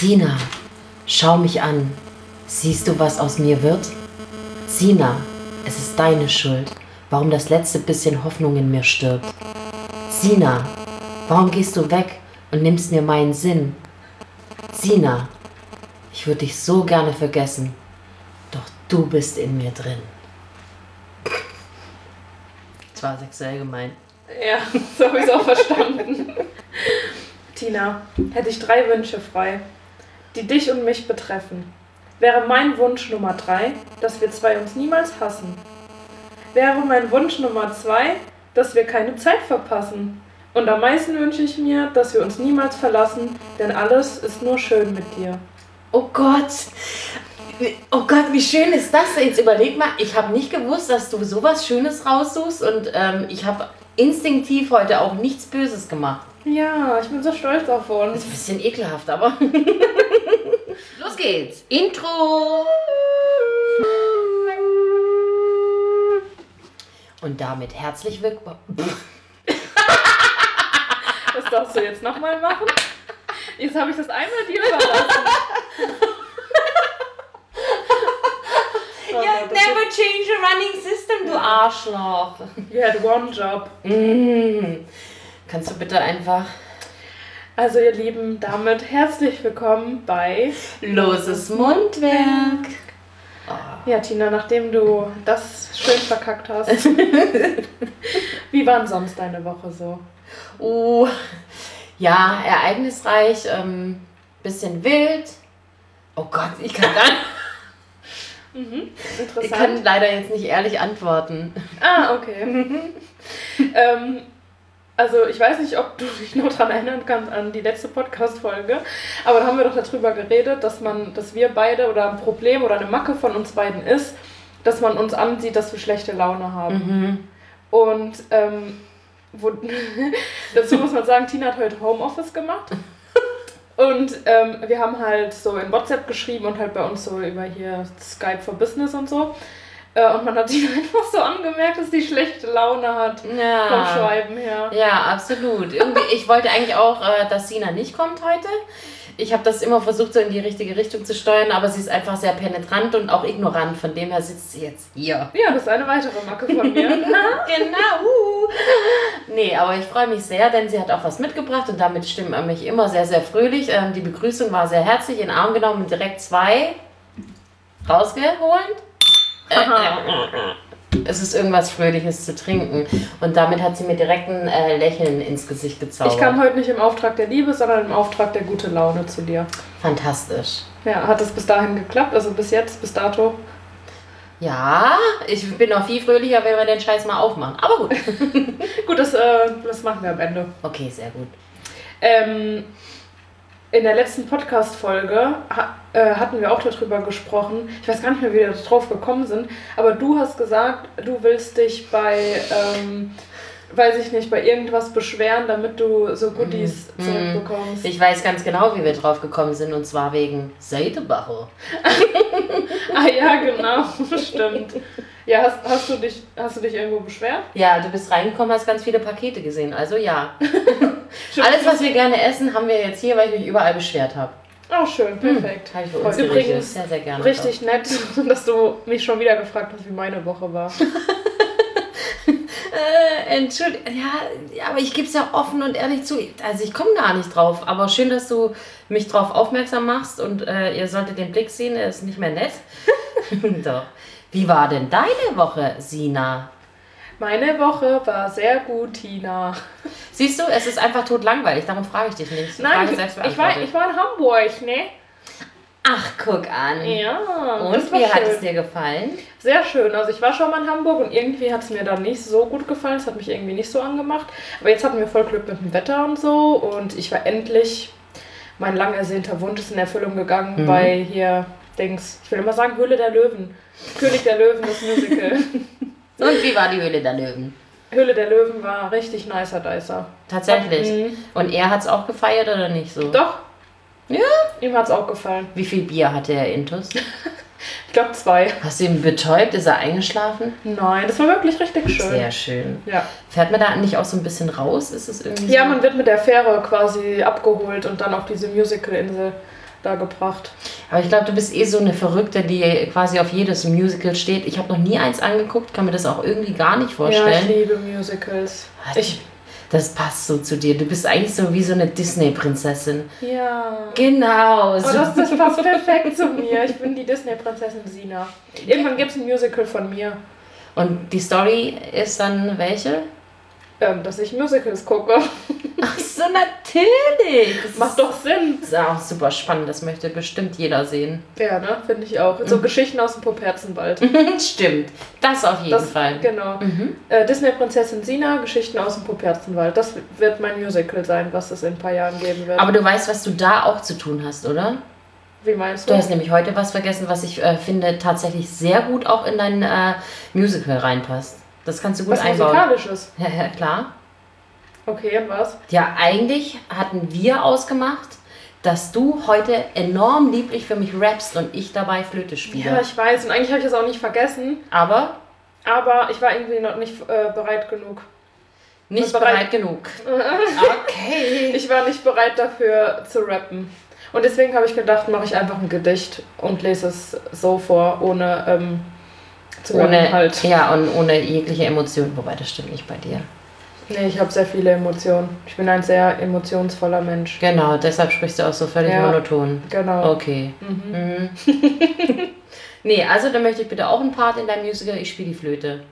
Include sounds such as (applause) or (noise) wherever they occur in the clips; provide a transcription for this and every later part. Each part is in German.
Sina, schau mich an. Siehst du, was aus mir wird? Sina, es ist deine Schuld, warum das letzte bisschen Hoffnung in mir stirbt. Sina, warum gehst du weg und nimmst mir meinen Sinn? Sina, ich würde dich so gerne vergessen, doch du bist in mir drin. Das war sexuell gemeint. Ja, so habe ich es auch verstanden. (laughs) Tina, hätte ich drei Wünsche frei, die dich und mich betreffen. Wäre mein Wunsch Nummer drei, dass wir zwei uns niemals hassen. Wäre mein Wunsch Nummer zwei, dass wir keine Zeit verpassen. Und am meisten wünsche ich mir, dass wir uns niemals verlassen, denn alles ist nur schön mit dir. Oh Gott. Oh Gott, wie schön ist das? Jetzt überleg mal, ich habe nicht gewusst, dass du sowas Schönes raussuchst und ähm, ich habe instinktiv heute auch nichts Böses gemacht. Ja, ich bin so stolz auf Das ist ein bisschen ekelhaft, aber. (laughs) Los geht's. Intro. Und damit herzlich willkommen. Das darfst du jetzt nochmal machen. Jetzt habe ich das einmal dir überlassen. (laughs) Das never change a running system, du Arschloch. You had one job. Mm. Kannst du bitte einfach Also ihr Lieben, damit herzlich willkommen bei... loses Mundwerk? Ja, Tina, nachdem du das schön verkackt hast, (laughs) wie war denn sonst deine Woche so? Oh, ja, ereignisreich, ähm, bisschen wild. Oh Gott, ich kann, gar ich Interessant. kann leider jetzt nicht ehrlich antworten. Ah, okay. (laughs) ähm, also ich weiß nicht, ob du dich noch daran erinnern kannst an die letzte Podcast-Folge, aber da haben wir doch darüber geredet, dass man, dass wir beide oder ein Problem oder eine Macke von uns beiden ist, dass man uns ansieht, dass wir schlechte Laune haben. Mhm. Und ähm, wo, (laughs) dazu muss man sagen, Tina hat heute Homeoffice gemacht. Und ähm, wir haben halt so in WhatsApp geschrieben und halt bei uns so über hier Skype for Business und so. Äh, und man hat sie (laughs) einfach so angemerkt, dass sie schlechte Laune hat vom Ja. Schreiben her. Ja, absolut. Irgendwie, ich wollte eigentlich auch, äh, dass Sina nicht kommt heute. Ich habe das immer versucht, so in die richtige Richtung zu steuern, aber sie ist einfach sehr penetrant und auch ignorant. Von dem her sitzt sie jetzt hier. Ja, das ist eine weitere Macke von mir. (laughs) genau. Nee, aber ich freue mich sehr, denn sie hat auch was mitgebracht und damit stimmt er mich immer sehr, sehr fröhlich. Ähm, die Begrüßung war sehr herzlich, in den Arm genommen und direkt zwei rausgeholt. (laughs) Es ist irgendwas Fröhliches zu trinken. Und damit hat sie mir direkt ein äh, Lächeln ins Gesicht gezaubert. Ich kam heute nicht im Auftrag der Liebe, sondern im Auftrag der gute Laune zu dir. Fantastisch. Ja, hat es bis dahin geklappt? Also bis jetzt, bis dato? Ja, ich bin noch viel fröhlicher, wenn wir den Scheiß mal aufmachen. Aber gut. (laughs) Gut, das, äh, das machen wir am Ende. Okay, sehr gut. Ähm, in der letzten Podcast-Folge äh, hatten wir auch darüber gesprochen. Ich weiß gar nicht mehr, wie wir drauf gekommen sind, aber du hast gesagt, du willst dich bei, ähm, weiß ich nicht, bei irgendwas beschweren, damit du so Goodies Mhm. zurückbekommst. Ich weiß ganz genau, wie wir drauf gekommen sind, und zwar wegen Seidebacher. (laughs) Ah ja, genau, stimmt. Ja, hast, hast, du dich, hast du dich irgendwo beschwert? Ja, du bist reingekommen, hast ganz viele Pakete gesehen. Also ja. (laughs) Alles, was wir gerne essen, haben wir jetzt hier, weil ich mich überall beschwert habe. Oh, schön, perfekt. Habe ich gerichtet. Übrigens, sehr, sehr gerne. richtig nett, (laughs) dass du mich schon wieder gefragt hast, wie meine Woche war. (laughs) Äh, Entschuldigung, ja, ja, aber ich gebe es ja offen und ehrlich zu. Also ich komme gar nicht drauf. Aber schön, dass du mich drauf aufmerksam machst und äh, ihr solltet den Blick sehen, er ist nicht mehr nett. (laughs) Doch. Wie war denn deine Woche, Sina? Meine Woche war sehr gut, Tina. Siehst du, es ist einfach totlangweilig, darum frage ich dich nicht. Die Nein, ich, war, ich war in Hamburg, ne? Ach, guck an. Ja. Und wie hat schön. es dir gefallen? Sehr schön. Also ich war schon mal in Hamburg und irgendwie hat es mir dann nicht so gut gefallen. Es hat mich irgendwie nicht so angemacht. Aber jetzt hatten wir voll Glück mit dem Wetter und so. Und ich war endlich, mein lang ersehnter Wunsch ist in Erfüllung gegangen Mhm. bei hier, Dings, ich will immer sagen Höhle der Löwen. König der Löwen, das Musical. (laughs) Und wie war die Höhle der Löwen? Höhle der Löwen war richtig nicer Dicer. Tatsächlich. Mhm. Und er hat es auch gefeiert oder nicht so? Doch. Ja. Ihm hat es auch gefallen. Wie viel Bier hatte er intus? (laughs) Ich glaube zwei. Hast du ihn betäubt? Ist er eingeschlafen? Nein, das war wirklich richtig schön. Sehr schön. Ja. Fährt man da nicht auch so ein bisschen raus? Ist es irgendwie ja, so? man wird mit der Fähre quasi abgeholt und dann auf diese Musical-Insel da gebracht. Aber ich glaube, du bist eh so eine Verrückte, die quasi auf jedes Musical steht. Ich habe noch nie eins angeguckt, kann mir das auch irgendwie gar nicht Ja, ich vorstellen. liebe Musicals. Ich, das passt so zu dir. Du bist eigentlich so wie so eine Disney-Prinzessin. ja. Genau. Oh, So. das, das passt (laughs) perfekt zu mir. Ich bin die Disney-Prinzessin Sina. Irgendwann gibt es ein Musical von mir, Und die Story ist dann welche? Ähm, dass ich Musicals gucke. Ach so, natürlich. Das Macht doch Sinn. ist auch super spannend. Das möchte bestimmt jeder sehen. Ja, ne? Finde ich auch. So Geschichten aus dem Poperzenwald. (laughs) Stimmt. Das auf jeden Das, Fall. Genau. Mhm. Äh, Disney-Prinzessin Sina, Geschichten aus dem Poperzenwald. Das wird mein Musical sein, was es in ein paar Jahren geben wird. Aber du weißt, was du da auch zu tun hast, oder? Wie meinst Du du? hast nämlich heute was vergessen, was ich äh, finde tatsächlich sehr gut auch in dein äh, Musical reinpasst. Das kannst du gut Was einbauen. Musikalisches. Ja, ja, klar. Okay, und was? Ja, eigentlich hatten wir ausgemacht, dass du heute enorm lieblich für mich rappst und ich dabei Flöte spiele. Ja, ich weiß. Und eigentlich habe ich das auch nicht vergessen. Aber Aber ich war irgendwie noch nicht äh, bereit genug. nicht Bereit- bereit genug. (laughs) Okay. Ich war nicht bereit dafür zu rappen. Und deswegen habe ich gedacht, mache ich einfach ein Gedicht und lese es so vor, ohne ähm, Ohne, halt. ja, und ohne jegliche Emotion. Wobei, das stimmt nicht bei dir. Nee, ich habe sehr viele Emotionen. Ich bin ein sehr emotionsvoller Mensch. Genau, deshalb sprichst du auch so völlig Ja. monoton. Genau. Okay. Mhm. Mhm. (laughs) nee, also dann möchte ich bitte auch einen Part in deinem Musical. Ich spiele die Flöte.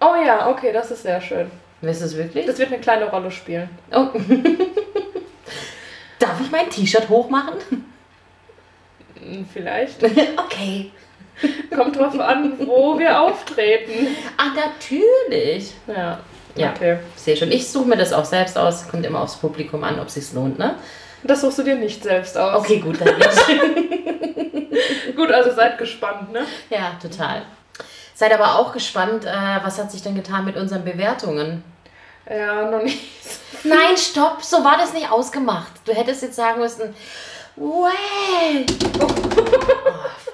Oh ja, okay, das ist sehr schön. Willst du es wirklich? Das wird eine kleine Rolle spielen. Oh. (laughs) Darf ich mein T-Shirt hochmachen? Hm, Vielleicht. (laughs) okay. (laughs) Kommt drauf an, wo wir auftreten. Ah, natürlich. Ja. Ja. Okay. Sehe schon. Ich suche mir das auch selbst aus. Kommt immer aufs Publikum an, ob es sich lohnt, ne? Das suchst du dir nicht selbst aus. Okay, gut, dann nicht. (laughs) Gut, also seid gespannt, ne? ja, total. Seid aber auch gespannt, äh, was hat sich denn getan mit unseren Bewertungen? Ja, noch nicht. Nein, stopp, so war das nicht ausgemacht. Du hättest jetzt sagen müssen, well. (laughs) Oh.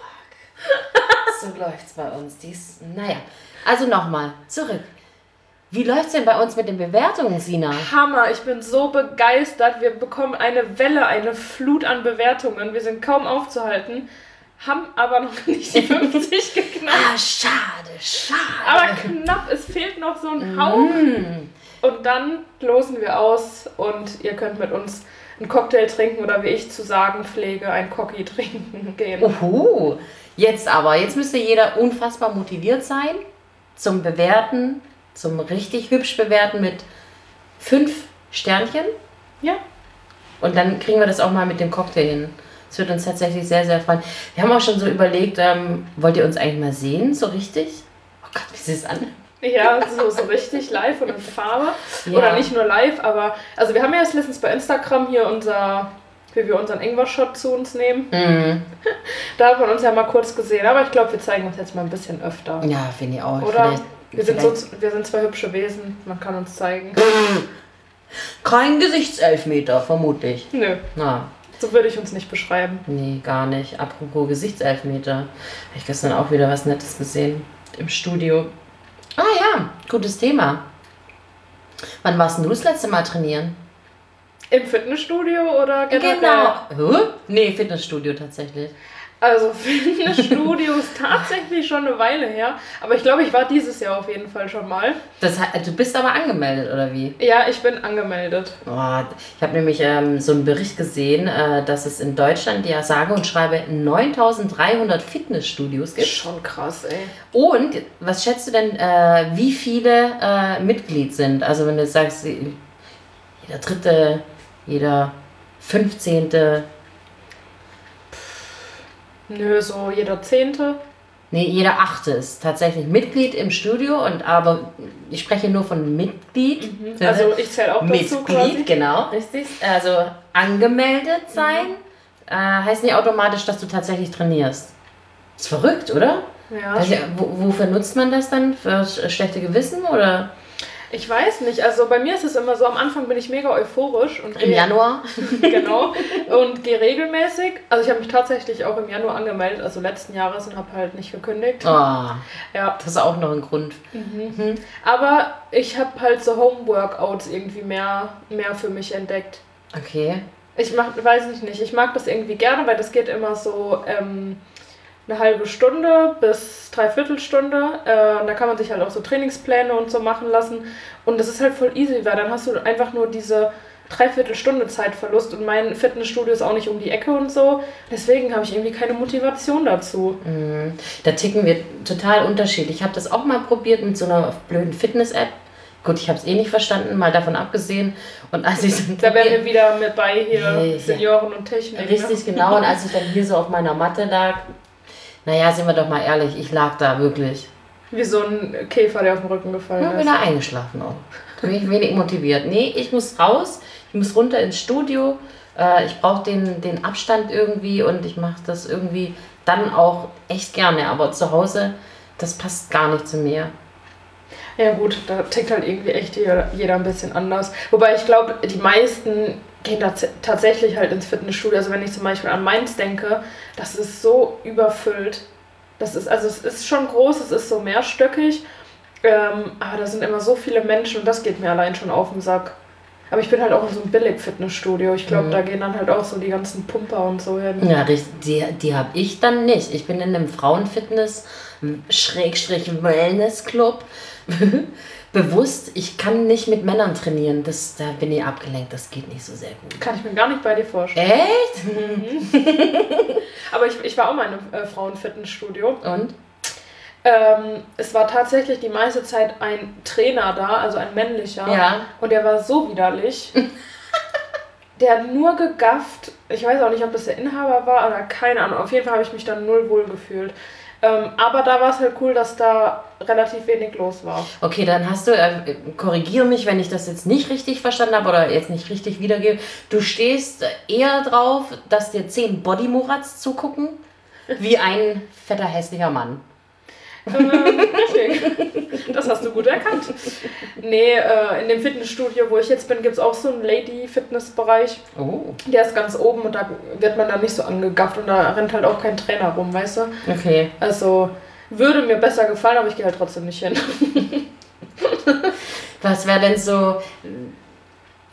(laughs) So läuft's bei uns. Dies, naja, also nochmal, zurück. Wie läuft's denn bei uns mit den Bewertungen, Sina? Hammer, ich bin so begeistert. Wir bekommen eine Welle, eine Flut an Bewertungen. Wir sind kaum aufzuhalten, haben aber noch (laughs) nicht die (laughs) 50 geknackt. Ah, schade, schade. Aber knapp, es fehlt noch so ein Hauch. Mm. Und dann losen wir aus und ihr könnt mit uns einen Cocktail trinken oder wie ich zu sagen pflege, ein Cocky trinken gehen. Uhu. Jetzt aber, jetzt müsste jeder unfassbar motiviert sein zum Bewerten, zum richtig hübsch bewerten mit fünf Sternchen. Ja. Und dann kriegen wir das auch mal mit dem Cocktail hin. Das wird uns tatsächlich sehr, sehr freuen. Wir haben auch schon so überlegt, ähm, wollt ihr uns eigentlich mal sehen, so richtig? Oh Gott, wie sieht es an? Ja, so, so richtig live und in Farbe. Ja. Oder nicht nur live, aber also wir haben ja jetzt letztens bei Instagram hier unser, wie wir unseren Ingwer-Shot zu uns nehmen. Mhm. (laughs) Da hat man uns ja mal kurz gesehen, aber ich glaube, wir zeigen uns jetzt mal ein bisschen öfter. Ja, finde ich auch. Oder? Wir sind, so, wir sind zwei hübsche Wesen, man kann uns zeigen. (laughs) Kein Gesichtselfmeter, vermutlich. Nö, Na, so würde ich uns nicht beschreiben. nee, gar nicht. Apropos Gesichtselfmeter. Habe ich gestern auch wieder was Nettes gesehen im Studio. Ah ja, gutes Thema. Wann warst denn du das letzte Mal trainieren? Im Fitnessstudio oder generell? Genau. Hä? Nee, Fitnessstudio tatsächlich. Also (laughs) Fitnessstudio ist tatsächlich schon eine Weile her, aber ich glaube, ich war dieses Jahr auf jeden Fall schon mal. Das, du bist aber angemeldet, oder wie? Ja, ich bin angemeldet. Oh, ich habe nämlich ähm, so einen Bericht gesehen, äh, dass es in Deutschland ja sage und schreibe 9300 Fitnessstudios gibt. Schon krass, ey. Und was schätzt du denn, äh, wie viele äh, Mitglied sind? Also wenn du sagst, jeder dritte, jeder fünfzehnte, Nö, so jeder Zehnte. nee, jeder achte ist tatsächlich Mitglied im Studio und aber ich spreche nur von Mitglied. Also ich zähle auch dazu quasi. Mitglied, genau, richtig. Also angemeldet sein äh, heißt nicht automatisch, dass du tatsächlich trainierst. Ist verrückt, oder? Ja, Also, wo, wofür nutzt man das dann? Für sch- schlechte Gewissen oder? Ich weiß nicht, also bei mir ist es immer so, am Anfang bin ich mega euphorisch und Im gehe- Januar? (laughs) genau und gehe regelmäßig. Also ich habe mich tatsächlich auch im Januar angemeldet, also letzten Jahres und habe halt nicht gekündigt. Oh, Ja, das ist auch noch ein Grund. aber ich habe halt so Home-Workouts irgendwie mehr, mehr für mich entdeckt. Okay. Ich mach, weiß ich nicht, ich mag das irgendwie gerne, weil das geht immer so ähm, eine halbe Stunde bis dreiviertel Stunde. Äh, und da kann man sich halt auch so Trainingspläne und so machen lassen. Und das ist halt voll easy, weil dann hast du einfach nur diese Dreiviertelstunde Zeitverlust und mein Fitnessstudio ist auch nicht um die Ecke und so. Deswegen habe ich irgendwie keine Motivation dazu. Mhm. Da ticken wir total unterschiedlich. Ich habe das auch mal probiert mit so einer blöden Fitness-App. Gut, ich habe es eh nicht verstanden, mal davon abgesehen. Und als ich dann Da wären wir wieder mit bei hier Ja, ja. Senioren und Technik. ne? Richtig, genau. Und als ich dann hier so auf meiner Matte lag, naja, sind wir doch mal ehrlich, ich lag da wirklich. Wie so ein Käfer, der auf den Rücken gefallen Ja, bin ist. da eingeschlafen auch. Da bin ich wenig motiviert. Nee, ich muss raus, ich muss runter ins Studio. Äh, ich brauche den, den Abstand irgendwie und ich mache das irgendwie dann auch echt gerne. Aber zu Hause, das passt gar nicht zu mir. Ja gut, da tickt halt irgendwie echt jeder, jeder ein bisschen anders. Wobei ich glaube, die meisten gehen tats tatsächlich halt ins Fitnessstudio. Also wenn ich zum Beispiel an Mainz denke, das ist so überfüllt. Das ist, also es ist schon groß, es ist so mehrstöckig. Ähm, aber da sind immer so viele Menschen und das geht mir allein schon auf den Sack. Aber ich bin halt auch in so einem Billig-Fitnessstudio. Ich glaube, Mhm. da gehen dann halt auch so die ganzen Pumper und so hin. Ja, richtig, die, die habe ich dann nicht. Ich bin in einem Frauenfitness, Schrägstrich Wellness-Club. (laughs) Bewusst, ich kann nicht mit Männern trainieren. Das, da bin ich abgelenkt, das geht nicht so sehr gut. Kann ich mir gar nicht bei dir vorstellen. Echt? (laughs) Aber ich, ich war auch mal in einem äh, Frauenfitnessstudio. Und? Ähm, es war tatsächlich die meiste Zeit ein Trainer da, also ein männlicher. Ja. Und der war so widerlich. (laughs) der hat nur gegafft. Ich weiß auch nicht, ob das der Inhaber war oder keine Ahnung. Auf jeden Fall habe ich mich dann null wohl gefühlt. Ähm, aber da war es halt cool, dass da relativ wenig los war. Okay, dann hast du, äh, korrigiere mich, wenn ich das jetzt nicht richtig verstanden habe oder jetzt nicht richtig wiedergebe. Du stehst eher drauf, dass dir zehn Bodymurats zugucken, wie ein fetter, hässlicher Mann. Ähm, richtig. Das hast du gut erkannt. Nee, äh, in dem Fitnessstudio, wo ich jetzt bin, gibt es auch so einen Lady-Fitness-Bereich. Oh, Der ist ganz oben und da wird man dann nicht so angegafft und da rennt halt auch kein Trainer rum, weißt du? okay. Also würde mir besser gefallen, aber ich gehe halt trotzdem nicht hin. Was wäre denn so,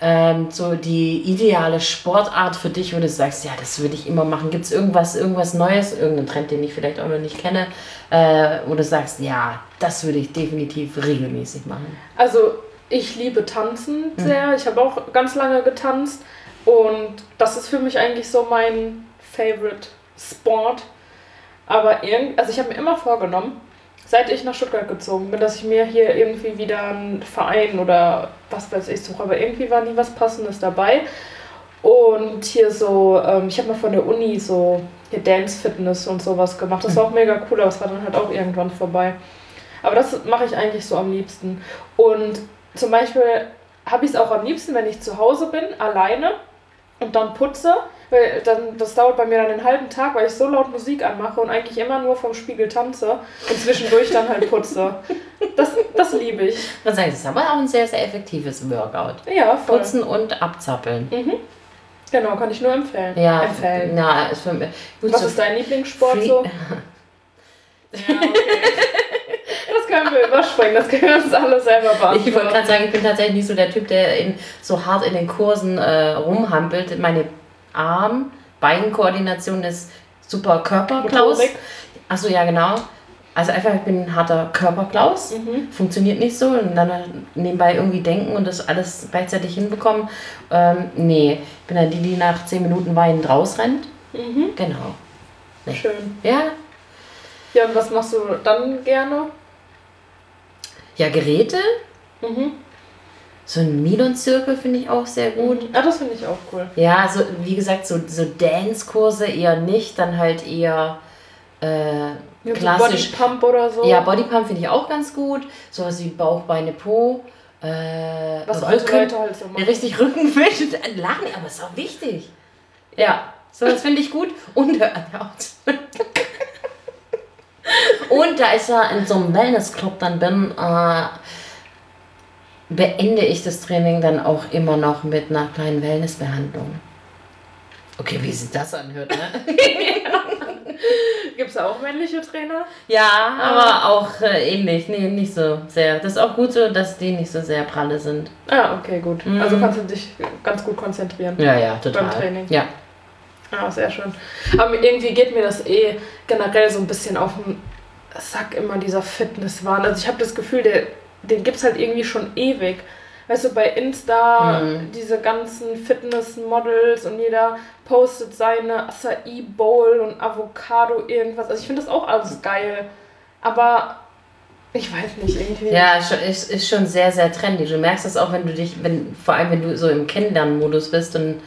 ähm, so die ideale Sportart für dich, wo du sagst, ja, das würde ich immer machen? Gibt es irgendwas, irgendwas Neues, irgendeinen Trend, den ich vielleicht auch noch nicht kenne, äh, wo du sagst, ja, das würde ich definitiv regelmäßig machen? Also ich liebe Tanzen sehr. Ich habe auch ganz lange getanzt und das ist für mich eigentlich so mein Favorite Sport. Aber irgend, also ich habe mir immer vorgenommen, seit ich nach Stuttgart gezogen bin, dass ich mir hier irgendwie wieder einen Verein oder was weiß ich suche. Aber irgendwie war nie was Passendes dabei. Und hier so, ähm, ich habe mal von der Uni so hier Dance Fitness und sowas gemacht. Das war auch mega cool, aber es war dann halt auch irgendwann vorbei. Aber das mache ich eigentlich so am liebsten. Und zum Beispiel habe ich es auch am liebsten, wenn ich zu Hause bin, alleine und dann putze. Weil dann, das dauert bei mir dann einen halben Tag, weil ich so laut Musik anmache und eigentlich immer nur vom Spiegel tanze und zwischendurch dann halt putze. Das, das liebe ich. Ich würde sagen, das ist aber auch ein sehr, sehr effektives Workout. Ja, voll. Putzen und abzappeln. Mhm. Genau, kann ich nur empfehlen. Ja, empfehlen. na, ist für mich. Gut, Was so ist dein Lieblingssport Free- so? (laughs) Ja, okay. Das können wir überspringen, das können wir uns alle selber Ich wollte beantworten. gerade sagen, ich bin tatsächlich nicht so der Typ, der in, so hart in den Kursen äh, rumhampelt. Meine Arm, Beinkoordination ist super Körperklaus. Achso, ja, genau. Also einfach, ich bin ein harter Körperklaus. Mhm. Funktioniert nicht so. Und dann nebenbei irgendwie denken und das alles gleichzeitig hinbekommen. Ähm, nee, ich bin dann die, die nach 10 Minuten weinend rausrennt. Mhm. Genau. Schön. Ja, Ja, und was machst du dann gerne? ja Geräte. Mhm. So ein Milon-Zirkel finde ich auch sehr gut. Ah, das finde ich auch cool. Ja, so wie gesagt, so, so Dance-Kurse eher nicht, dann halt eher äh, Ja, so klassisch. Bodypump oder so. ja, Bodypump finde ich auch ganz gut. Sowas wie Bauch, Beine, Po. Äh, was alte Rücken. Leute halt so machen. Richtig Rückenwind. Lachen, aber ist auch wichtig. Ja, sowas finde ich gut. Und auf. (laughs) Und da ich ja in so einem Wellness-Club dann bin, äh, beende ich das Training dann auch immer noch mit einer kleinen Wellnessbehandlung. Okay, wie sich das anhört, ne? (laughs) Gibt es auch männliche Trainer? Ja, aber auch äh, ähnlich. Nee, nicht so sehr. Das ist auch gut so, dass die nicht so sehr pralle sind. Ah, okay, gut. Mhm. Also kannst du dich ganz gut konzentrieren. Ja, ja, total. Beim Training. Ja. Ah, sehr schön. Aber irgendwie geht mir das eh generell so ein bisschen auf den Sack, immer dieser Fitnesswahn. Also ich habe das Gefühl, der, den gibt es halt irgendwie schon ewig. Weißt du, bei Insta, Mhm. diese ganzen Fitnessmodels und jeder postet seine Acai Bowl und Avocado irgendwas. Also ich finde das auch alles geil. Aber ich weiß nicht, irgendwie. Ja, ist ist, schon sehr, sehr trendy. Du merkst das auch, wenn du dich, wenn, vor allem wenn du so im Kennenlernmodus bist und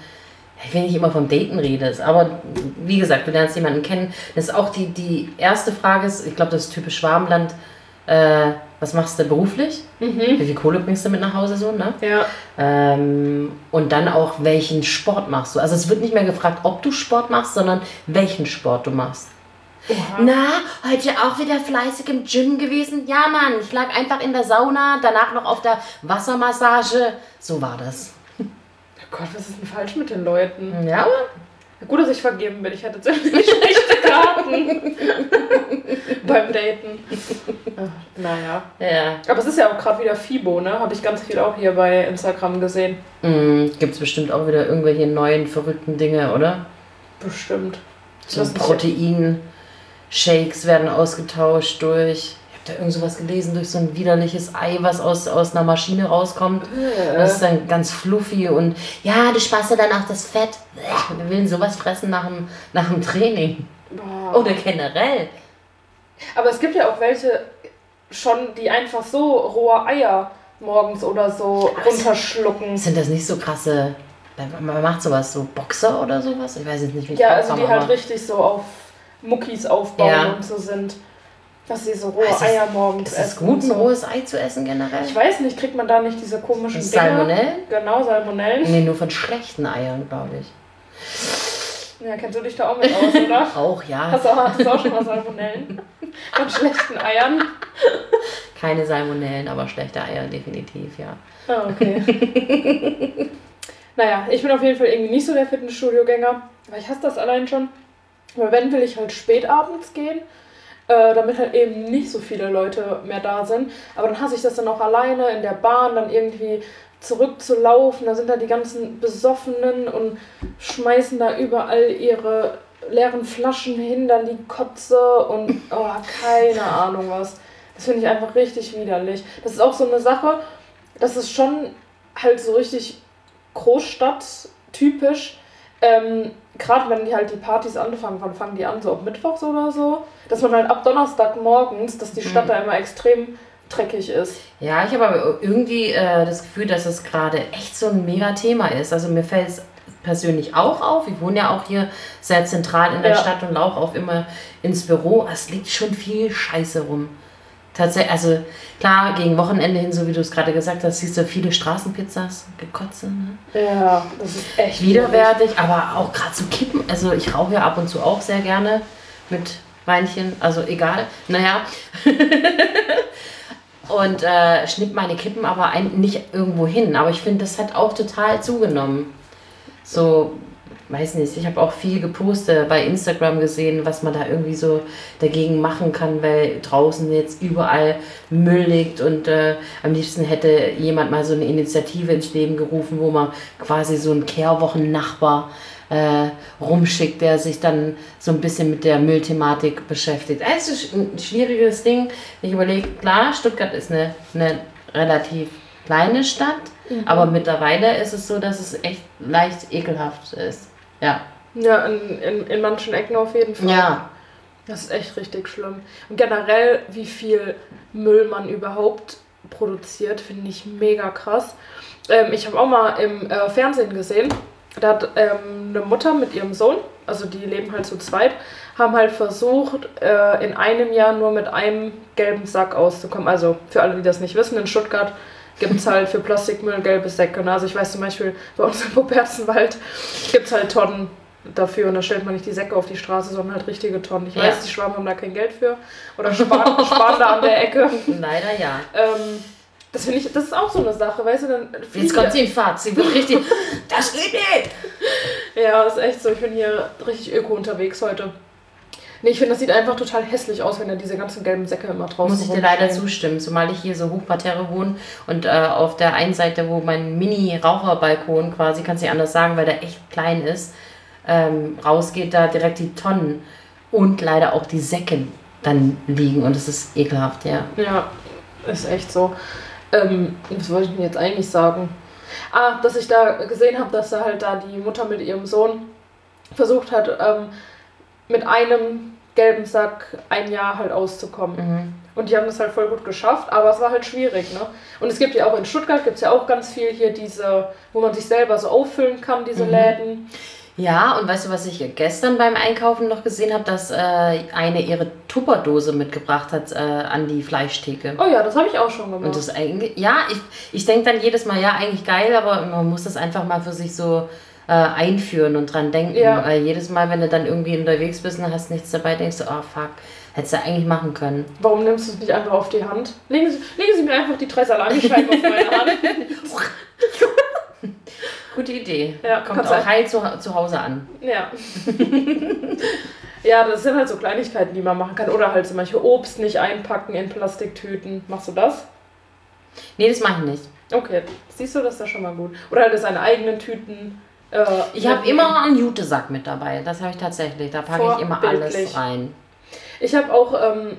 ich will nicht immer vom Daten redest, aber wie gesagt, du lernst jemanden kennen. Das ist auch die, die erste Frage ist, ich glaube, das ist typisch Schwarmland, äh, was machst du beruflich? Mhm. Wie viel Kohle bringst du mit nach Hause so, ne? Ja. Ähm, und dann auch, welchen Sport machst du? Also es wird nicht mehr gefragt, ob du Sport machst, sondern welchen Sport du machst. Oha. Na, heute auch wieder fleißig im Gym gewesen? Ja, Mann, ich lag einfach in der Sauna, danach noch auf der Wassermassage. So war das. Oh Gott, was ist denn falsch mit den Leuten? Ja, aber Gut, dass ich vergeben bin. Ich hatte ziemlich (laughs) schlechte Karten (laughs) beim Daten. Ach, naja. ja. Aber es ist ja auch gerade wieder FIBO, ne? Habe ich ganz viel auch hier bei Instagram gesehen. Mhm, Gibt es bestimmt auch wieder irgendwelche neuen, verrückten Dinge, oder? Bestimmt. So Protein-Shakes werden ausgetauscht durch. Ich habe da irgend sowas gelesen, durch so ein widerliches Ei, was aus, aus einer Maschine rauskommt. Das ist dann ganz fluffy und ja, du sparst dir dann auch das Fett. Wir will sowas fressen nach dem, nach dem Training. Boah. Oder generell. Aber es gibt ja auch welche schon, die einfach so rohe Eier morgens oder so Aber es- runterschlucken. Sind das nicht so krasse. Man macht sowas so Boxer oder sowas? Ich weiß jetzt nicht, wie Ja, also die halt richtig so auf Muckis aufbauen Ja. und so sind. Dass sie so rohe Ist das- Eier morgens Ist es essen. gut, und ein so. rohes Ei zu essen generell? Ich weiß nicht, kriegt man da nicht diese komischen? Salmonellen? Genau, Salmonellen. Nee, nur von schlechten Eiern, glaube ich. Ja, kennst du dich da auch mit aus, oder? (laughs) Auch, ja. Hast du, auch- hast du auch schon mal Salmonellen? Von schlechten Eiern? Keine Salmonellen, aber schlechte Eier, definitiv, ja. Ah, okay. naja, ich bin auf jeden Fall irgendwie nicht so der Fitnessstudio-Gänger, weil ich hasse das allein schon. Aber wenn, will ich halt spät abends gehen, äh, damit halt eben nicht so viele Leute mehr da sind. Aber dann hasse ich das dann auch alleine in der Bahn, dann irgendwie zurückzulaufen. Da sind da die ganzen Besoffenen und schmeißen da überall ihre leeren Flaschen hin, dann die Kotze und oh, keine Ahnung was. Das finde ich einfach richtig widerlich. Das ist auch so eine Sache, das ist schon halt so richtig Großstadt-typisch. Ähm, Gerade wenn die halt die Partys anfangen, wann fangen die an? So ab Mittwochs oder so? Dass man halt ab Donnerstag morgens, dass die Stadt Mhm. da immer extrem dreckig ist. Ja, ich habe aber irgendwie äh, das Gefühl, dass es gerade echt so ein mega Thema ist. Also mir fällt es persönlich auch auf. Ich wohne ja auch hier sehr zentral in der Ja. Stadt und laufe auch immer ins Büro. Es liegt schon viel Scheiße rum. Tatsächlich, also klar, gegen Wochenende hin, so wie du es gerade gesagt hast, siehst du viele Straßenpizzas, gekotze, ne? Ja, das ist echt widerwärtig, aber auch gerade so Kippen. Also ich rauche ja ab und zu auch sehr gerne mit Weinchen, also egal. Naja. (laughs) und äh, schnipp meine Kippen aber ein, nicht irgendwo hin. Aber ich finde, das hat auch total zugenommen. So, weiß nicht, ich habe auch viel gepostet bei Instagram gesehen, was man da irgendwie so dagegen machen kann, weil draußen jetzt überall Müll liegt und äh, am liebsten hätte jemand mal so eine Initiative ins Leben gerufen, wo man quasi so einen Kehrwochen-Nachbar äh, rumschickt, der sich dann so ein bisschen mit der Müllthematik beschäftigt. Es ist ein schwieriges Ding. Ich überlege, klar, Stuttgart ist eine, eine relativ kleine Stadt, aber mittlerweile ist es so, dass es echt leicht ekelhaft ist. Ja. Ja, in, in, in manchen Ecken auf jeden Fall. Ja. Das ist echt richtig schlimm. Und generell, wie viel Müll man überhaupt produziert, finde ich mega krass. Ähm, ich habe auch mal im äh, Fernsehen gesehen, da hat ähm, eine Mutter mit ihrem Sohn, also die leben halt zu zweit, haben halt versucht, äh, in einem Jahr nur mit einem gelben Sack auszukommen. Also für alle, die das nicht wissen, in Stuttgart gibt es halt für Plastikmüll gelbe Säcke. Ne? Also ich weiß zum Beispiel, bei uns im Poperzenwald gibt es halt Tonnen dafür und da stellt man nicht die Säcke auf die Straße, sondern halt richtige Tonnen. Ich Ja. weiß, die Schwaben haben da kein Geld für oder sparen, sparen da an der Ecke. Leider ja. Ähm, Das finde ich, das ist auch so eine Sache, weißt du, dann Jetzt kommt sie in Fahrt. Sie wird richtig. (laughs) Das geht nicht! Ja, ist echt so. Ich bin hier richtig öko unterwegs heute. Nee, ich finde, das sieht einfach total hässlich aus, wenn da diese ganzen gelben Säcke immer draußen Muss ich dir leider zustimmen, zumal ich hier so hochparterre wohne und äh, auf der einen Seite, wo mein Mini-Raucherbalkon quasi, kannst du nicht anders sagen, weil der echt klein ist, ähm, rausgeht da direkt die Tonnen und leider auch die Säcke dann liegen und das ist ekelhaft, ja. Ja, ist echt so. Ähm, was wollte ich denn jetzt eigentlich sagen? Ah, dass ich da gesehen habe, dass da halt da die Mutter mit ihrem Sohn versucht hat, ähm, mit einem gelben Sack ein Jahr halt auszukommen. Mhm. Und die haben das halt voll gut geschafft, aber es war halt schwierig, ne? Und es gibt ja auch in Stuttgart gibt es ja auch ganz viel hier diese, wo man sich selber so auffüllen kann, diese Mhm. Läden. Ja, und weißt du, was ich gestern beim Einkaufen noch gesehen habe, dass äh, eine ihre Tupperdose mitgebracht hat äh, an die Fleischtheke. Oh ja, das habe ich auch schon gemacht. Und das eigentlich, ja, ich, ich denke dann jedes Mal, ja, eigentlich geil, aber man muss das einfach mal für sich so äh, einführen und dran denken. Ja. Weil jedes Mal, wenn du dann irgendwie unterwegs bist und hast nichts dabei, denkst du, oh fuck, hättest du eigentlich machen können. Warum nimmst du es nicht einfach auf die Hand? Legen Sie, legen Sie mir einfach die drei Salamischeiben auf meine Hand. Gute Idee. Ja, Kommt auch heil zu, zu Hause an. Ja. ja, das sind halt so Kleinigkeiten, die man machen kann. Oder halt zum Beispiel Obst nicht einpacken in Plastiktüten. Machst du das? Nee, das mache ich nicht. Okay, siehst du, das ist ja schon mal gut. Oder halt seine eigenen Tüten. Äh, Ich habe immer einen Jutesack mit dabei. Das habe ich tatsächlich. Da packe ich immer alles rein. Ich habe auch ähm,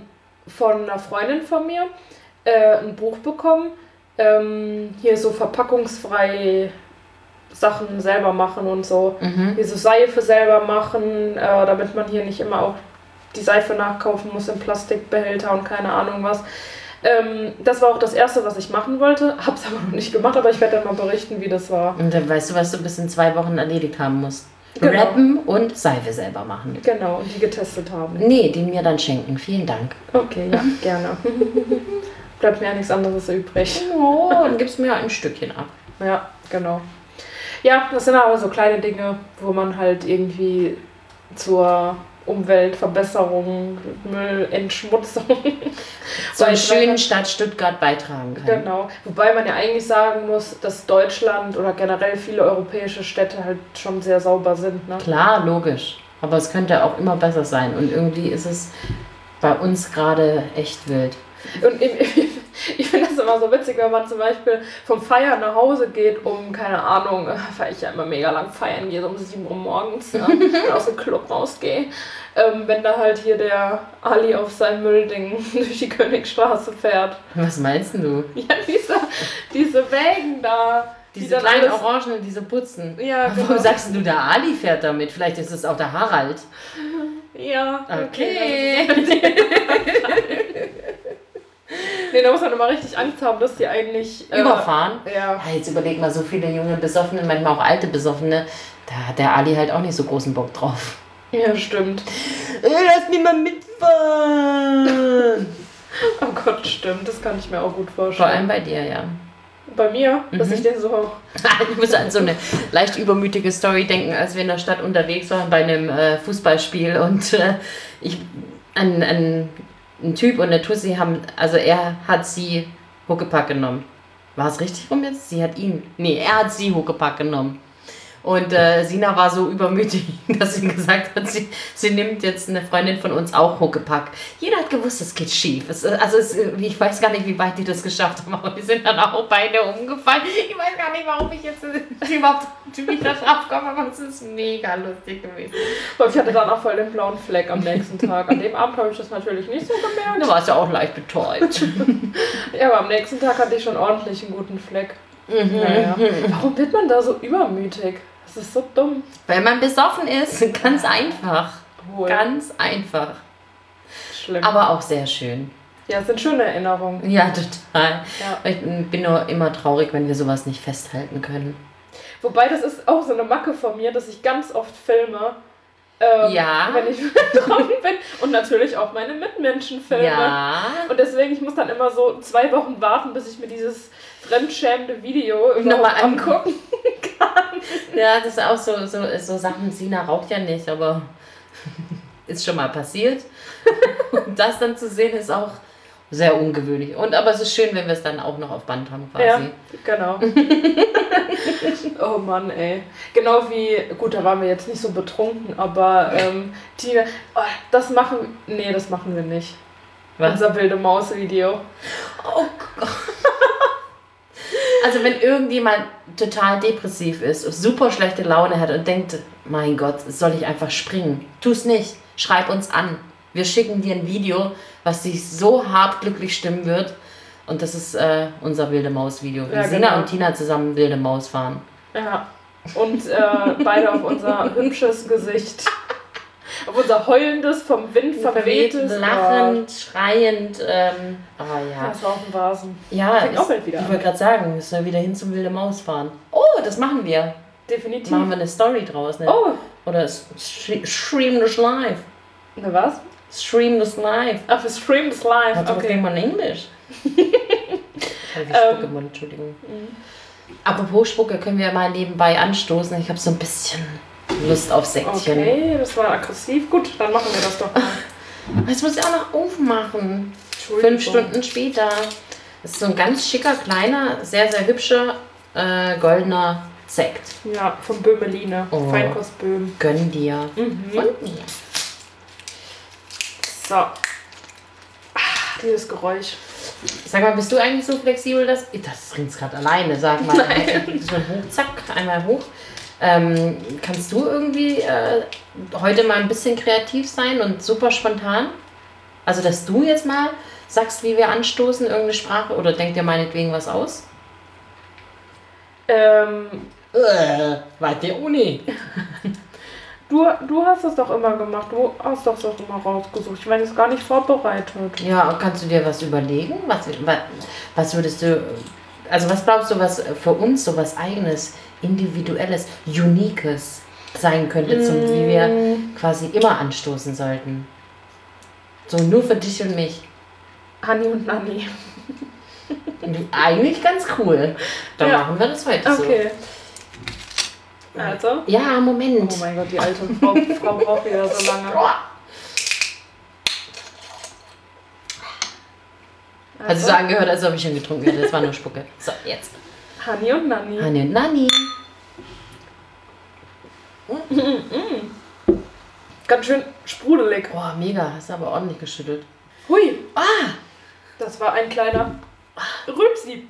von einer Freundin von mir äh, ein Buch bekommen. Ähm, hier so verpackungsfrei Sachen selber machen und so. Mhm. Hier so Seife selber machen, äh, damit man hier nicht immer auch die Seife nachkaufen muss in Plastikbehälter und keine Ahnung was. Ähm, das war auch das erste, was ich machen wollte. (laughs) Hab's aber noch nicht gemacht, aber ich werde dann mal berichten, wie das war. Und dann weißt du, was du bis in zwei Wochen erledigt haben musst. Genau. Rappen und Seife selber machen. Genau, und die getestet haben. Nee, den mir dann schenken. Vielen Dank. Okay, ja, (laughs) gerne. Bleibt mir ja nichts anderes übrig. Oh, dann gibst du mir ein Stückchen ab. Ja, genau. Ja, das sind aber so kleine Dinge, wo man halt irgendwie zur Umweltverbesserung, Müllentschmutzung. (laughs) Zur beitragen schönen. Stadt Stuttgart beitragen kann. Genau. Wobei man ja eigentlich sagen muss, dass Deutschland oder generell viele europäische Städte halt schon sehr sauber sind. Ne? Klar, logisch. Aber es könnte auch immer besser sein. Und irgendwie ist es bei uns gerade echt wild. Und ich, (laughs) ich finde das immer so witzig, wenn man zum Beispiel vom Feiern nach Hause geht, um, keine Ahnung, (laughs) weil ich ja immer mega lang feiern gehe, so um 7 Uhr morgens ne, (laughs) und aus dem Club rausgehe. Ähm, wenn da halt hier der Ali auf sein Müllding durch die Königstraße fährt. Was meinst du? Ja, diese, diese Wägen da. die Diese dann kleinen alles- Orangen, diese Putzen. Ja, Warum genau. sagst du, der Ali fährt damit? Vielleicht ist es auch der Harald. Ja, Okay. (laughs) Nee, da muss man immer richtig Angst haben, dass die eigentlich. äh, Überfahren. Ja. Ja, jetzt überleg mal, so viele junge Besoffene, manchmal auch alte Besoffene, da hat der Ali halt auch nicht so großen Bock drauf. Ja, stimmt. Äh, lass mich mal mitfahren! (laughs) Oh Gott, stimmt. Das kann ich mir auch gut Vor vorstellen. allem bei dir, ja. Bei mir, dass Mhm. ich den so. (laughs) Ich muss an so eine leicht übermütige Story denken, als wir in der Stadt unterwegs waren bei einem äh, Fußballspiel und äh, ich, ein, ein, ein Typ und eine Tussi haben, also er hat sie Huckepack genommen. War es richtig rum jetzt? Sie hat ihn. Nee, er hat sie Huckepack genommen. Und äh, Sina war so übermütig, (laughs) dass sie gesagt hat, sie, sie nimmt jetzt eine Freundin von uns auch Huckepack. Jeder hat gewusst, es geht schief. Es, also es, ich weiß gar nicht, wie weit die das geschafft haben, aber wir sind dann auch beide umgefallen. Ich weiß gar nicht, warum ich jetzt äh, (laughs) überhaupt wieder drauf komme, aber es ist mega lustig gewesen. Und ich hatte dann auch voll den blauen Fleck am nächsten Tag. An dem Abend habe ich das natürlich nicht so gemerkt. Du warst ja auch leicht betäubt. (laughs) Ja, aber am nächsten Tag hatte ich schon ordentlich einen guten Fleck. Naja. Warum wird man da so übermütig? Das ist so dumm. Wenn man besoffen ist, (laughs) ganz einfach. Wohl. Ganz einfach. schlimm. Aber auch sehr schön. ja, es sind schöne Erinnerungen. Ja, total. Ja. Ich bin nur immer traurig, wenn wir sowas nicht festhalten können. Wobei, das ist auch so eine Macke von mir, dass ich ganz oft filme. Ähm, Ja. Wenn ich (laughs) betrunken bin. Und natürlich auch meine Mitmenschen filme. Ja. Und deswegen, ich muss dann immer so zwei Wochen warten, bis ich mir dieses fremdschämende Video Nochmal angucken. (laughs) Ja, das ist auch so, so, so Sachen. Sina raucht ja nicht, aber (laughs) ist schon mal passiert. (laughs) Und das dann zu sehen ist auch, Sehr ungewöhnlich. Und aber es ist schön, wenn wir es dann auch noch auf Band haben quasi. Ja, genau. oh Mann, ey. Genau wie, gut, da waren wir jetzt nicht so betrunken, aber ähm, Tina, oh, das machen, nee, das machen wir nicht. Was? Unser wilde Maus-Video. Oh Gott. Also wenn irgendjemand total depressiv ist, super schlechte Laune hat und denkt, mein Gott, soll ich einfach springen? Tu's nicht. Schreib uns an. Wir schicken dir ein Video, was dich so hart glücklich stimmen wird. Und das ist äh, unser wilde Maus-Video. Ja, Sina genau. und Tina zusammen wilde Maus fahren. Ja. Und äh, beide auf unser hübsches Gesicht. Auf unser heulendes, vom Wind verwehtes. lachend, schreiend. Ähm, Oh, ja. das war auf dem Vasen. Ja, Fängt es- auch bald wieder ich wollte gerade sagen, müssen wir wieder hin zum wilde Maus fahren. Oh, das machen wir. Definitiv. Machen wir eine Story draus, ne? Oh, Oder stream this live. ne was? Stream this live. Ach, wir streamen das live. Warte, okay. Mal in Englisch. (laughs) Ähm. Spucke im Mund, Entschuldigung. Apropos Spucke, können wir mal nebenbei anstoßen. Ich habe so ein bisschen Lust auf Säckchen. Okay, das war aggressiv. Gut, dann machen wir das doch mal. Jetzt muss ich auch noch aufmachen. Entschuldigung. Fünf Stunden später. Das ist so ein ganz schicker, kleiner, sehr, sehr hübscher, äh, goldener Sekt. Ja, von Böhmeline. Oh. Feinkost Böhm. Gönn dir. Mhm. Und mir. So. Ah, dieses Geräusch. Sag mal, bist du eigentlich so flexibel, dass. Das ringt gerade alleine, sag mal. (laughs) Nein. So hoch, zack, einmal hoch. Ähm, kannst du irgendwie äh, heute mal ein bisschen kreativ sein und super spontan? Also, dass du jetzt mal sagst, wie wir anstoßen, irgendeine Sprache oder denk dir meinetwegen was aus? Ähm, Äh, weit der Uni. (laughs) du, du hast das doch immer gemacht. Du hast das doch immer rausgesucht. Ich meine, es ist gar nicht vorbereitet. Ja, kannst du dir was überlegen? Was, was, was würdest du. Also, was glaubst du, was für uns so was Eigenes, Individuelles, Uniques sein könnte, zum, wie wir Mm, quasi immer anstoßen sollten? So nur für dich und mich. Hanni und Nanni. Eigentlich ganz cool. Dann Ja. machen wir das heute Okay. Also. so. Ja, Moment. Oh mein Gott, die alte Frau, Frau braucht wieder so lange. Hat sich so angehört, als ob ich schon getrunken hätte. Das war nur Spucke. So, jetzt. Hanni und Nanni. Hanni und Nanni. Ganz schön sprudelig. Boah, mega. Hast du aber ordentlich geschüttelt. Hui, Ah! das war ein kleiner Rübsi.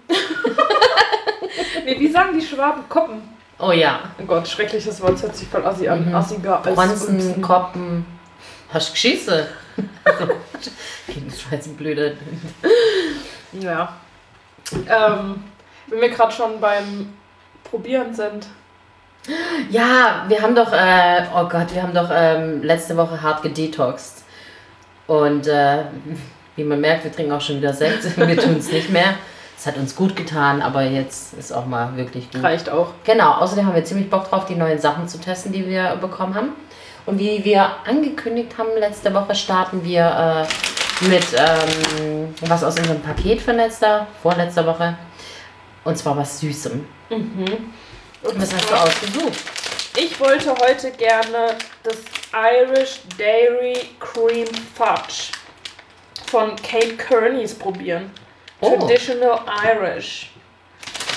nee, wie sagen die Schwaben? Koppen. Oh ja. Oh Gott, schreckliches Wort, das hört sich voll assi an. Mhm. Assiger als Rübsen. Koppen. Hast du geschissen? (laughs) war jetzt ein blöder. Ja. Ähm, wenn wir gerade schon beim Probieren sind. Ja, wir haben doch, äh, oh Gott, wir haben doch ähm, letzte Woche hart gedetoxed. Und äh, wie man merkt, wir trinken auch schon wieder Sekt. (laughs) Wir tun es nicht mehr. Es hat uns gut getan, aber jetzt ist auch mal wirklich gut. Reicht auch. Genau, außerdem haben wir ziemlich Bock drauf, die neuen Sachen zu testen, die wir bekommen haben. Und wie wir angekündigt haben, letzte Woche starten wir äh, mit ähm, was aus unserem Paket von letzter, vorletzter Woche. Und zwar was Süßem. Mhm. Und Was hast du ausgesucht? Ich wollte heute gerne das Irish Dairy Cream Fudge von Kate Kearney's probieren. Oh. Traditional Irish.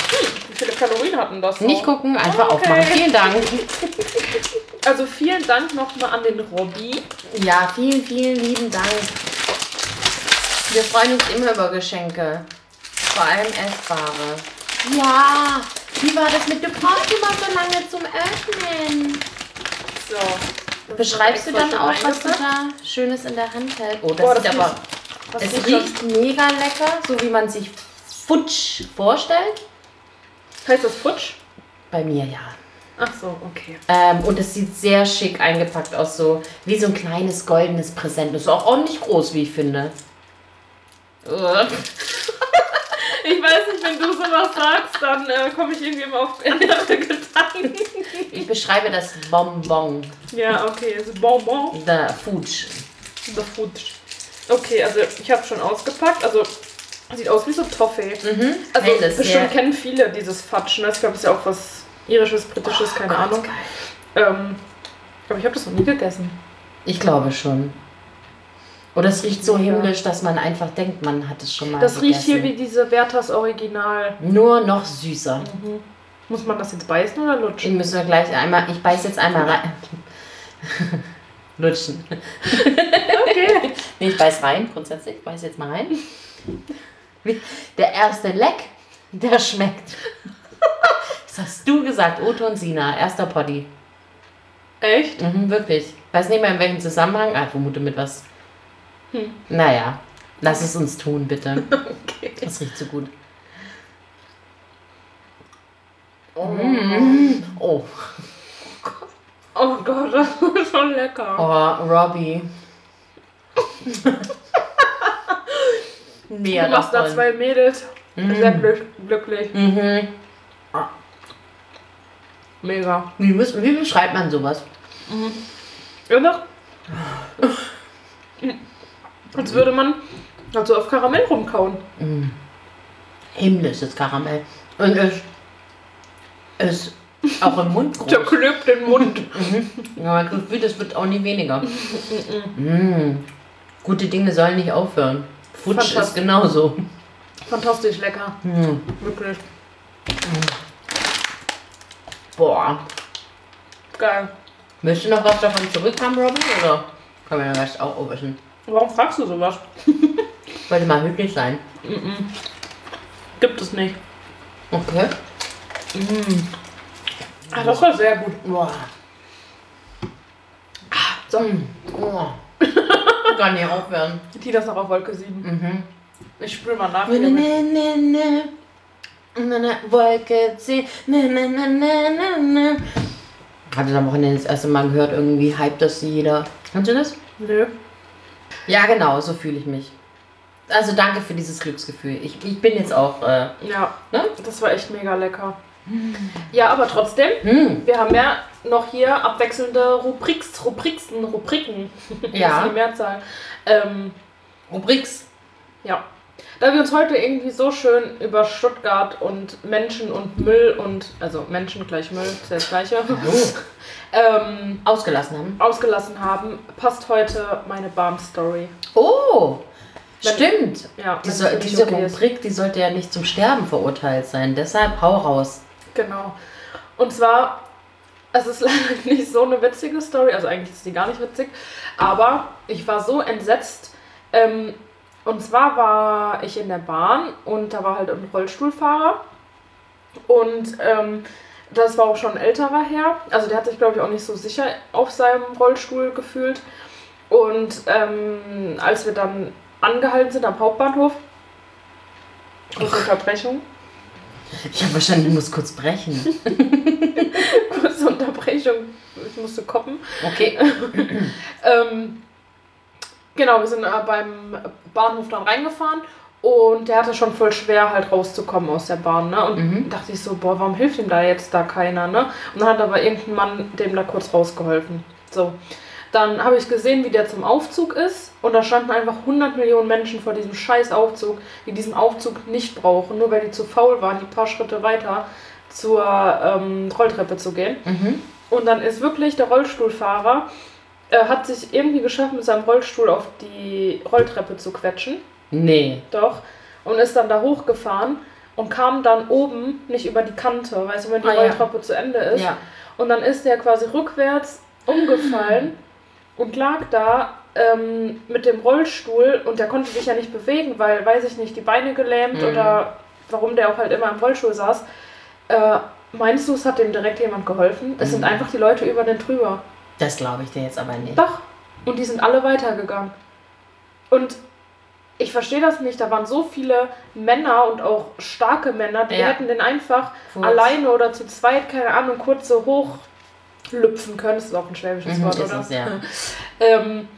Hm, wie viele Kalorien hatten das? so? Nicht gucken, einfach Okay. aufmachen. Vielen Dank. (laughs) Also vielen Dank nochmal an den Robby. Ja, vielen, vielen lieben Dank. Wir freuen uns immer über Geschenke. Vor allem essbare. Ja, wie war das mit, du brauchst immer so lange zum Öffnen. So. Beschreibst du dann auch, was du da Schönes in der Hand hältst? Oh, das, Boah, sieht das aber. riecht- Das es riecht mega lecker, so wie man sich futsch vorstellt. Heißt das Futsch? Bei mir ja. Ach so, okay. Ähm, und es sieht sehr schick eingepackt aus, so wie so ein kleines goldenes Präsent. Das ist auch ordentlich groß, wie ich finde. (laughs) (laughs) Ich weiß nicht, wenn du sowas sagst, dann äh, komme ich irgendwie immer auf andere Gedanken. Ich beschreibe das Bonbon, Ja, okay, ist Bonbon. der Futsch. The Food. Okay, also ich habe schon ausgepackt. Also sieht aus wie so Toffee. Mhm. Also Helles, bestimmt sehr- kennen viele dieses Fatschen. Ich glaube, es ist ja auch was irisches, britisches, keine Gott, Ahnung. Ähm, aber ich habe das noch nie gegessen. Ich glaube schon. Oder es riecht so himmlisch, dass man einfach denkt, man hat es schon mal Das riecht hier gegessen. wie diese Werthers Original. Nur noch süßer. Mhm. Muss man das jetzt beißen oder Ich lutschen? müssen wir gleich einmal, ich beiß jetzt einmal rein. Lutschen. Okay. Nee, ich beiß rein, grundsätzlich. Ich beiß jetzt mal rein. Der erste Leck, der schmeckt. Das hast du gesagt, Otto und Sina, erster Poddy. Echt? Mhm, wirklich. Weiß nicht mehr in welchem Zusammenhang. Ah, ich vermute mit was. Hm. Naja, lass es uns tun, bitte. (laughs) Okay. Das riecht so gut. Oh. Mm. Oh, oh Gott, das ist schon lecker. oh Robbie. (laughs) Mehr du machst da zwei Mädels Mhm. sehr glück- glücklich. Mhm. Mega. Wie, wie beschreibt man sowas? Ja, noch? (laughs) Als würde man also auf Karamell rumkauen. Himmlisches Karamell. Und es ist auch im Mund (laughs) Der groß. klebt den Mund. (laughs) Ja, mein Gefühl, das wird auch nie weniger. (laughs) Mm. Gute Dinge sollen nicht aufhören. Futsch ist genauso. Fantastisch lecker. Mm. Wirklich. Boah. Geil. Möchtest du noch was davon zurückhaben, Robin? Oder können wir den Rest auch aufessen? Warum fragst du sowas? (laughs) Wollte mal höflich sein. Gibt es nicht. Okay. Ah, das war sehr gut. Boah. So, Oh. (laughs) Kann nicht aufhören. die das noch auf Wolke 7. Mhm. Ich spüre mal nach. Ne, hier mit. ne, ne, ne. Ne, ne, Wolke 10. Ne, ne, ne, ne, ne, ne. Hatte am Wochenende das erste Mal gehört, irgendwie hype das jeder. Kannst du das? Nö. Ja, genau, so fühle ich mich. Also danke für dieses Glücksgefühl. Ich, ich bin jetzt auch. Äh, Ja, Ne? das war echt mega lecker. Ja, aber trotzdem, hm, wir haben ja noch hier abwechselnde Rubriks, Rubriksen, Rubriken. (laughs) Ja. Muss ich mehr sagen. Ähm, Rubriks. ja. Da wir uns heute irgendwie so schön über Stuttgart und Menschen und Müll und, also Menschen gleich Müll, ist ja das gleiche, (laughs) ähm, Ausgelassen haben. ausgelassen haben, passt heute meine Bahn-Story. Oh, Wenn- stimmt. Ja, wenn Diese, es für dich diese okay ist. Rubrik, die sollte ja nicht zum Sterben verurteilt sein. Deshalb hau raus. Genau. Und zwar, es ist (laughs) leider nicht so eine witzige Story, also eigentlich ist sie gar nicht witzig, aber ich war so entsetzt. Ähm, und zwar war ich in der Bahn und da war halt ein Rollstuhlfahrer und ähm, das war auch schon ein älterer Herr. Also der hat sich, glaube ich, auch nicht so sicher auf seinem Rollstuhl gefühlt. Und ähm, als wir dann angehalten sind am Hauptbahnhof, kurze Unterbrechung, Ich habe verstanden, du musst kurz brechen. (laughs) kurze Unterbrechung, ich musste koppen. Okay. (laughs) Ähm, genau, wir sind äh, beim Bahnhof dann reingefahren und der hatte schon voll schwer halt rauszukommen aus der Bahn. Ne? Und Mhm. dachte ich so, boah, warum hilft ihm da jetzt da keiner? Ne? Und dann hat aber irgendein Mann dem da kurz rausgeholfen. So. Dann habe ich gesehen, wie der zum Aufzug ist und da standen einfach 100 Millionen Menschen vor diesem scheiß Aufzug, die diesen Aufzug nicht brauchen, nur weil die zu faul waren, die paar Schritte weiter zur ähm, Rolltreppe zu gehen. Mhm. Und dann ist wirklich der Rollstuhlfahrer, äh, hat sich irgendwie geschafft, mit seinem Rollstuhl auf die Rolltreppe zu quetschen. Nee. Doch. Und ist dann da hochgefahren und kam dann oben nicht über die Kante, weißt du, wenn die Ah, ja. Rolltreppe zu Ende ist. Ja. Und dann ist der quasi rückwärts umgefallen (clears throat) und lag da ähm, mit dem Rollstuhl und der konnte sich ja nicht bewegen, weil, weiß ich nicht, die Beine gelähmt Mhm. oder warum der auch halt immer im Rollstuhl saß. Äh, meinst du, es hat dem direkt jemand geholfen? Es sind Mhm. einfach die Leute über den drüber. Das glaube ich dir jetzt aber nicht. Doch. Und die sind alle weitergegangen. Und ich verstehe das nicht. Da waren so viele Männer und auch starke Männer, die Ja. hätten den einfach Kurz. alleine oder zu zweit, keine Ahnung, kurz so hochlüpfen können. Das ist auch ein schwäbisches Mhm, Wort, ist oder? es, ja. (laughs) ähm,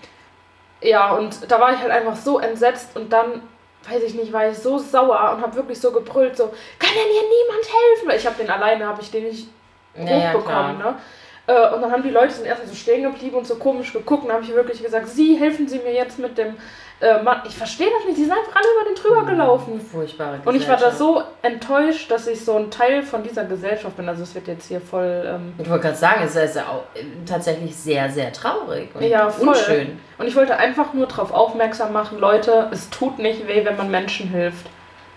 ja, und da war ich halt einfach so entsetzt und dann, weiß ich nicht, war ich so sauer und habe wirklich so gebrüllt, so, kann denn hier niemand helfen? Weil ich habe den alleine, habe ich den nicht Ja, ja, hochbekommen, klar. ne? Äh, und dann haben die Leute sind erstmal so stehen geblieben und so komisch geguckt. Und dann habe ich wirklich gesagt, Sie, helfen Sie mir jetzt mit dem äh, Mann. Ich verstehe das nicht, die sind einfach alle über den drüber gelaufen. Furchtbare Und ich war da so enttäuscht, dass ich so ein Teil von dieser Gesellschaft bin. Also es wird jetzt hier voll... Ähm, Ich wollte gerade sagen, es ist ja auch äh, tatsächlich sehr, sehr traurig und Ja, voll. unschön. und ich wollte einfach nur darauf aufmerksam machen, Leute, es tut nicht weh, wenn man Menschen hilft.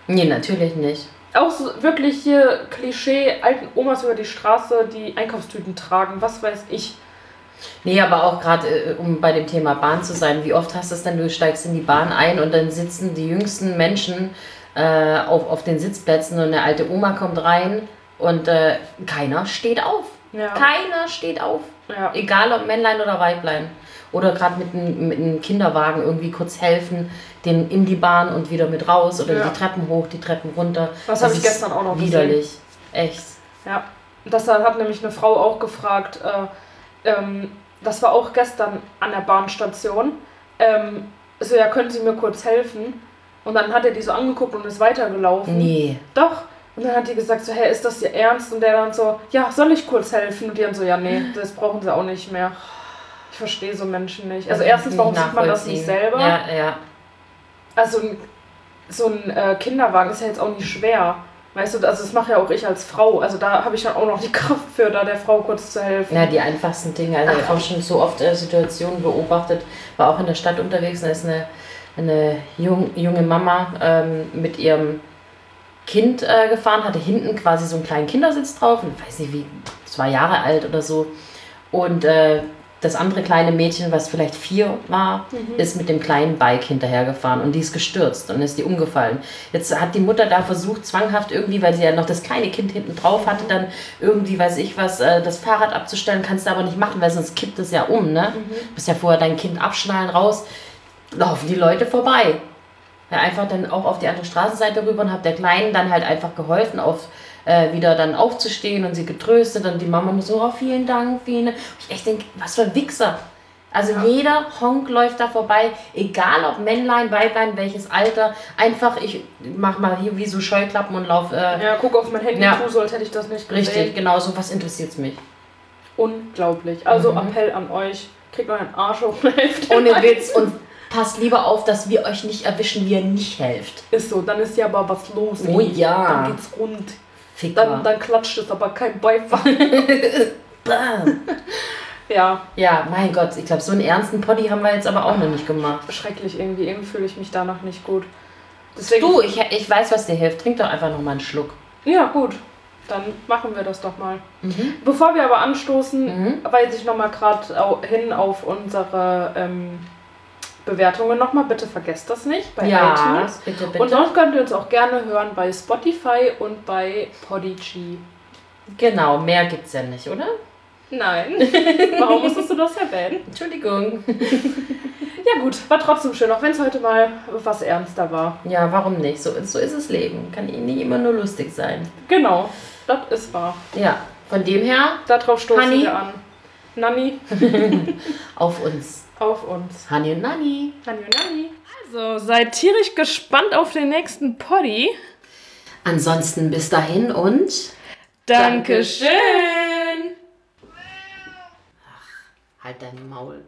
Nee, natürlich nicht. Auch so wirklich hier Klischee, alten Omas über die Straße, die Einkaufstüten tragen, was weiß ich. Nee, aber auch gerade, äh, um bei dem Thema Bahn zu sein, wie oft hast du es denn, du steigst in die Bahn ein und dann sitzen die jüngsten Menschen äh, auf, auf den Sitzplätzen und eine alte Oma kommt rein und äh, keiner steht auf. Ja. Keiner steht auf. Ja. Egal ob Männlein oder Weiblein. Oder gerade mit einem mit einem Kinderwagen irgendwie kurz helfen, den in die Bahn und wieder mit raus oder Ja. die Treppen hoch, die Treppen runter. Das habe ich gestern auch noch gesehen. Widerlich. Echt. Ja, das hat nämlich eine Frau auch gefragt. Äh, ähm, das war auch gestern an der Bahnstation. Ähm, so, ja, können Sie mir kurz helfen? Und dann hat er die so angeguckt und ist weitergelaufen. Nee. Doch. Und dann hat die gesagt so, hey, ist das Ihr Ernst? Und der dann so, ja, soll ich kurz helfen? Und die dann so, ja, nee, das brauchen Sie auch nicht mehr. Ich verstehe so Menschen nicht. Also erstens, warum sieht man das nicht selber? Ja, ja. Also so ein äh, Kinderwagen ist ja jetzt auch nicht schwer. Weißt du, also das mache ja auch ich als Frau. Also da habe ich dann auch noch die (laughs) Kraft für, da der Frau kurz zu helfen. Ja, die einfachsten Dinge. Also ich habe auch schon so oft äh, Situationen beobachtet, war auch in der Stadt unterwegs, da ist eine, eine jung, junge Mama ähm, mit ihrem Kind äh, gefahren, hatte hinten quasi so einen kleinen Kindersitz drauf, und weiß nicht wie, zwei Jahre alt oder so. Und äh, das andere kleine Mädchen, was vielleicht vier war, ist mit dem kleinen Bike hinterhergefahren und die ist gestürzt und ist die umgefallen. Jetzt hat die Mutter da versucht, zwanghaft irgendwie, weil sie ja noch das kleine Kind hinten drauf hatte, dann irgendwie, weiß ich was, äh, das Fahrrad abzustellen, kannst du aber nicht machen, weil sonst kippt es ja um, ne? Du musst ja vorher dein Kind abschnallen, raus, laufen die Leute vorbei. Ja, einfach dann auch auf die andere Straßenseite rüber und hab der Kleinen dann halt einfach geholfen, auf, äh, wieder dann aufzustehen und sie getröstet und die Mama nur so, oh, vielen Dank, vielen Dank. Und ich echt denke, was für ein Wichser. Also jeder Honk läuft da vorbei, egal ob Männlein, Weiblein, welches Alter. Einfach, ich mach mal hier wie so Scheuklappen und lauf. Äh, Ja, guck auf mein Handy Ja. tu so, als hätte ich das nicht gesehen. Richtig, genau so, was interessiert's mich. Unglaublich. Also Mhm. Appell an euch, kriegt euren Arsch hoch und (laughs) helft. Ohne Witz und passt lieber auf, dass wir euch nicht erwischen, wie ihr nicht helft. Ist so, dann ist ja aber was los. Oh ja. Dann geht's rund. Dann, dann klatscht es aber kein Beifall. (laughs) Bam. ja, Ja, mein Gott, ich glaube, so einen ernsten Poddy haben wir jetzt aber auch noch nicht gemacht. schrecklich irgendwie. Irgendwie fühle ich mich danach nicht gut. Deswegen, Du, ich, ich weiß, was dir hilft. Trink doch einfach noch mal einen Schluck. Ja, gut. Dann machen wir das doch mal. Mhm. Bevor wir aber anstoßen, Mhm. weise ich nochmal gerade hin auf unsere ähm, Bewertungen nochmal. Bitte vergesst das nicht bei Ja, iTunes. bitte, bitte. Und sonst könnt ihr uns auch gerne hören bei Spotify und bei Podigy. genau, mehr gibt's ja nicht, oder? Nein. (laughs) Warum musstest du das erwähnen? Entschuldigung. Ja gut, war trotzdem schön, auch wenn es heute mal was ernster war. Ja, warum nicht? So, so ist das Leben. Kann nie immer nur lustig sein. Genau, das ist wahr. Ja, von dem her Darauf stoßen Hanni? wir an. Nanni, (laughs) auf uns. Auf uns. Hani und Nani. Nanni und Nanni. Also, seid tierisch gespannt auf den nächsten Poddy. Ansonsten bis dahin und Dankeschön. halt dein Maul.